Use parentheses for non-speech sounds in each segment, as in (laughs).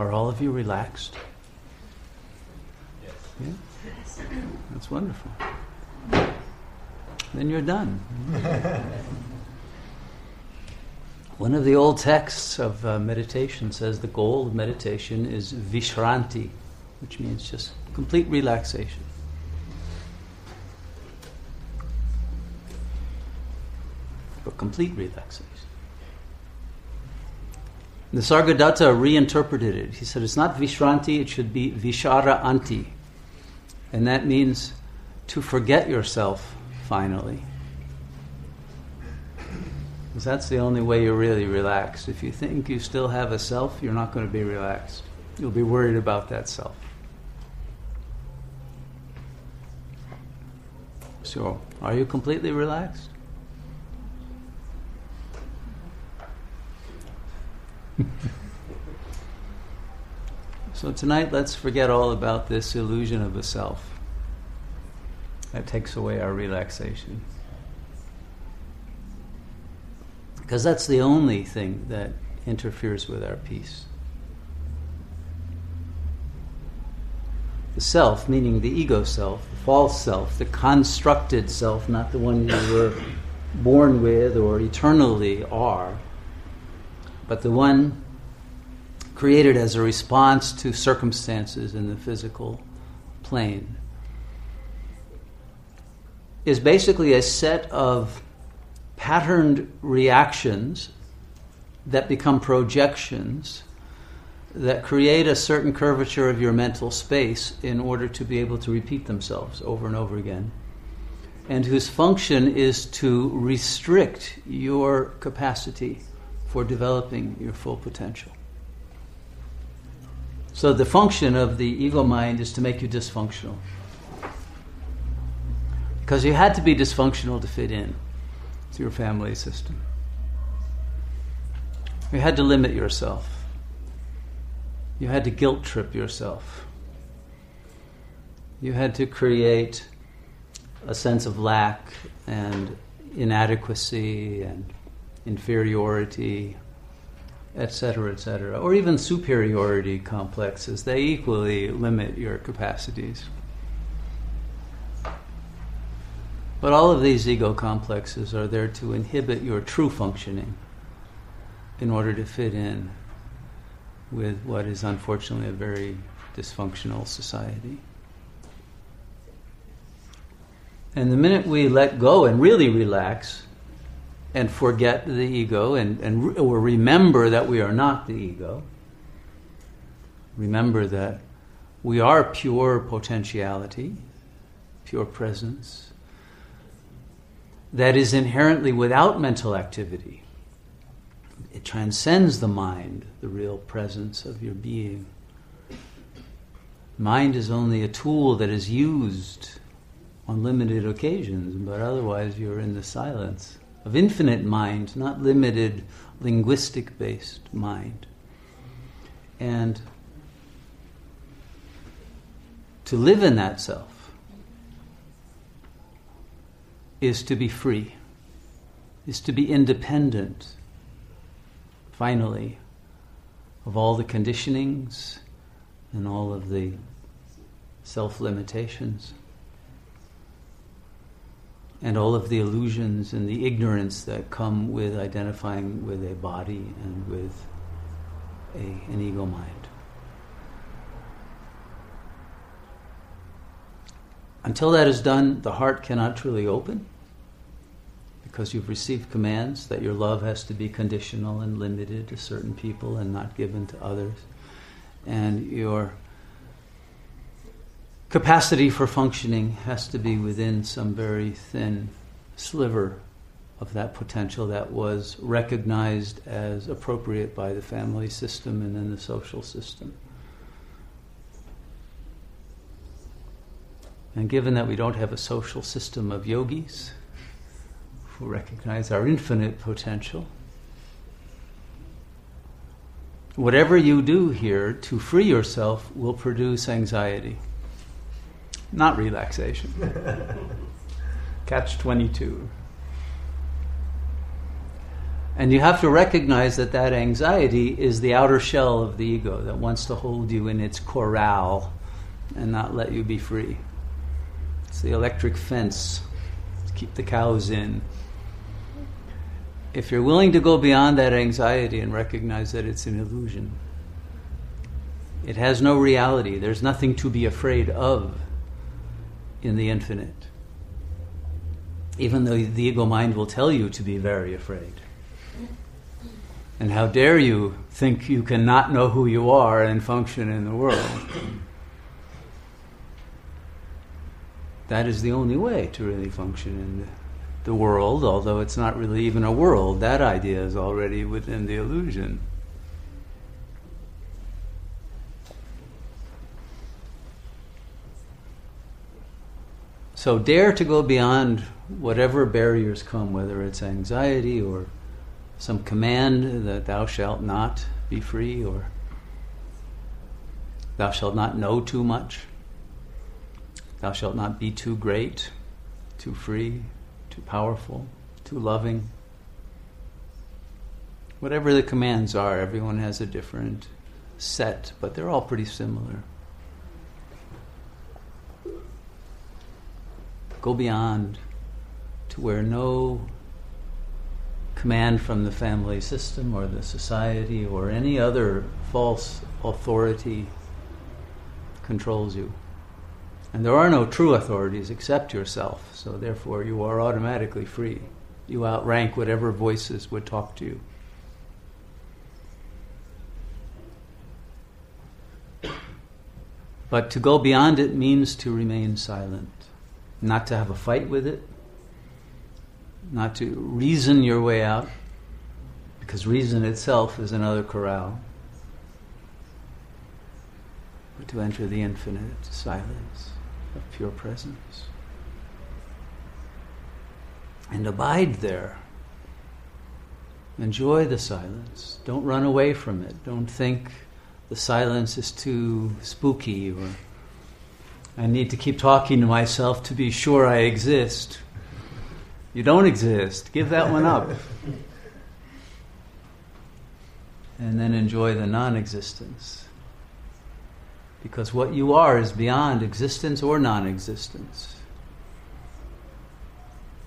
Are all of you relaxed? Yes. Yeah? That's wonderful. Then you're done. (laughs) One of the old texts of uh, meditation says the goal of meditation is vishranti, which means just complete relaxation. But complete relaxation. Nisargadatta reinterpreted it. He said it's not Vishranti, it should be Vishara Anti. And that means to forget yourself finally. Because that's the only way you're really relaxed. If you think you still have a self, you're not going to be relaxed. You'll be worried about that self. So, are you completely relaxed? (laughs) so tonight, let's forget all about this illusion of a self. That takes away our relaxation. Because that's the only thing that interferes with our peace. The self, meaning the ego self, the false self, the constructed self, not the one you were born with or eternally are but the one created as a response to circumstances in the physical plane is basically a set of patterned reactions that become projections that create a certain curvature of your mental space in order to be able to repeat themselves over and over again, and whose function is to restrict your capacity for developing your full potential. So, the function of the ego mind is to make you dysfunctional. Because you had to be dysfunctional to fit in to your family system. You had to limit yourself. You had to guilt trip yourself. You had to create a sense of lack and inadequacy and inferiority, etc., etc., or even superiority complexes. They equally limit your capacities. But all of these ego complexes are there to inhibit your true functioning in order to fit in with what is unfortunately a very dysfunctional society. And the minute we let go and really relax, and forget the ego and, and or remember that we are not the ego. Remember that we are pure potentiality, pure presence, that is inherently without mental activity. It transcends the mind, the real presence of your being. Mind is only a tool that is used on limited occasions, but otherwise you're in the silence of infinite mind, not limited linguistic based mind. And to live in that self is to be free, is to be independent, finally, of all the conditionings and all of the self limitations and all of the illusions and the ignorance that come with identifying with a body and with a, an ego mind. Until that is done, the heart cannot truly open because you've received commands that your love has to be conditional and limited to certain people and not given to others. And your capacity for functioning has to be within some very thin sliver of that potential that was recognized as appropriate by the family system and then the social system. And given that we don't have a social system of yogis who recognize our infinite potential, whatever you do here to free yourself will produce anxiety not relaxation. (laughs) Catch 22. And you have to recognize that that anxiety is the outer shell of the ego that wants to hold you in its corral and not let you be free. It's the electric fence to keep the cows in. If you're willing to go beyond that anxiety and recognize that it's an illusion, it has no reality, there's nothing to be afraid of in the infinite. Even though the ego mind will tell you to be very afraid. And how dare you think you cannot know who you are and function in the world? that is the only way to really function in the, world, although it's not really even a world. That idea is already within the illusion. So dare to go beyond whatever barriers come, whether it's anxiety or some command that thou shalt not be free or thou shalt not know too much, thou shalt not be too great, too free, too powerful, too loving. Whatever the commands are, everyone has a different set, but they're all pretty similar. Go beyond to where no command from the family system or the society or any other false authority controls you. And there are no true authorities except yourself, so therefore you are automatically free. You outrank whatever voices would talk to you. But to go beyond it means to remain silent, not to have a fight with it, not to reason your way out, because reason itself is another corral, but to enter the infinite silence of pure presence. And abide there. Enjoy the silence. Don't run away from it. Don't think the silence is too spooky or I need to keep talking to myself to be sure I exist. You don't exist. Give that one up. and then enjoy the non existence. Because what you are is beyond existence or non existence.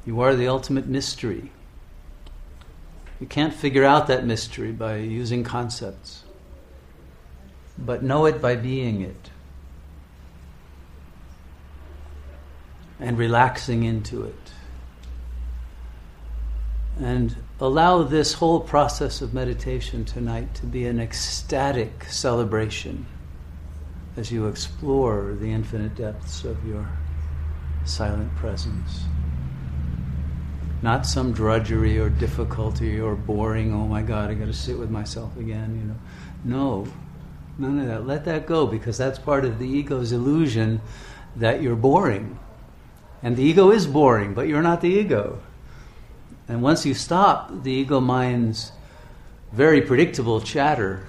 You are the ultimate mystery. You can't figure out that mystery by using concepts, but know it by being it and relaxing into it and allow this whole process of meditation tonight to be an ecstatic celebration as you explore the infinite depths of your silent presence. Not some drudgery or difficulty or boring, oh my God, I got to sit with myself again, you know. No, none of that. Let that go because that's part of the ego's illusion that you're boring. And the ego is boring, but you're not the ego. And once you stop the ego mind's very predictable chatter,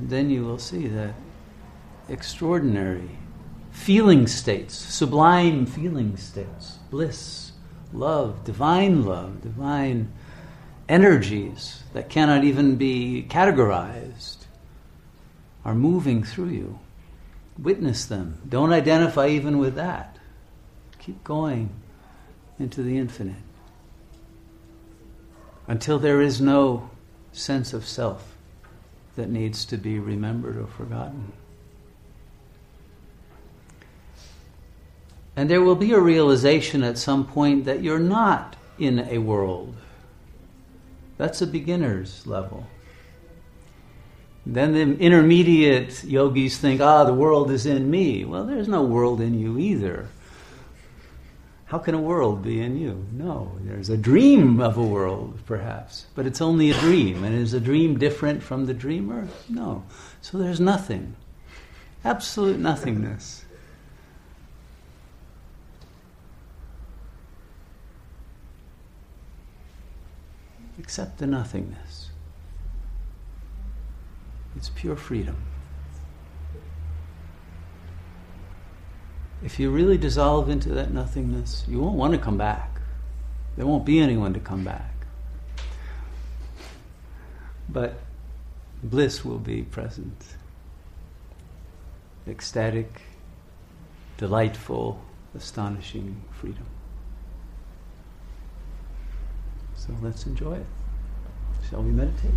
then you will see that extraordinary feeling states, sublime feeling states, bliss, love, divine love, divine energies that cannot even be categorized are moving through you. Witness them. Don't identify even with that. Keep going into the infinite until there is no sense of self that needs to be remembered or forgotten. And there will be a realization at some point that you're not in a world. That's a beginner's level. Then the intermediate yogis think, ah, the world is in me. Well, there's no world in you either. How can a world be in you? No, there's a dream of a world, perhaps, but it's only a dream. And is a dream different from the dreamer? No. So there's nothing. Absolute nothingness. Except the nothingness. It's pure freedom. if you really dissolve into that nothingness, you won't want to come back. There won't be anyone to come back. But bliss will be present. Ecstatic, delightful, astonishing freedom. So let's enjoy it. Shall we meditate?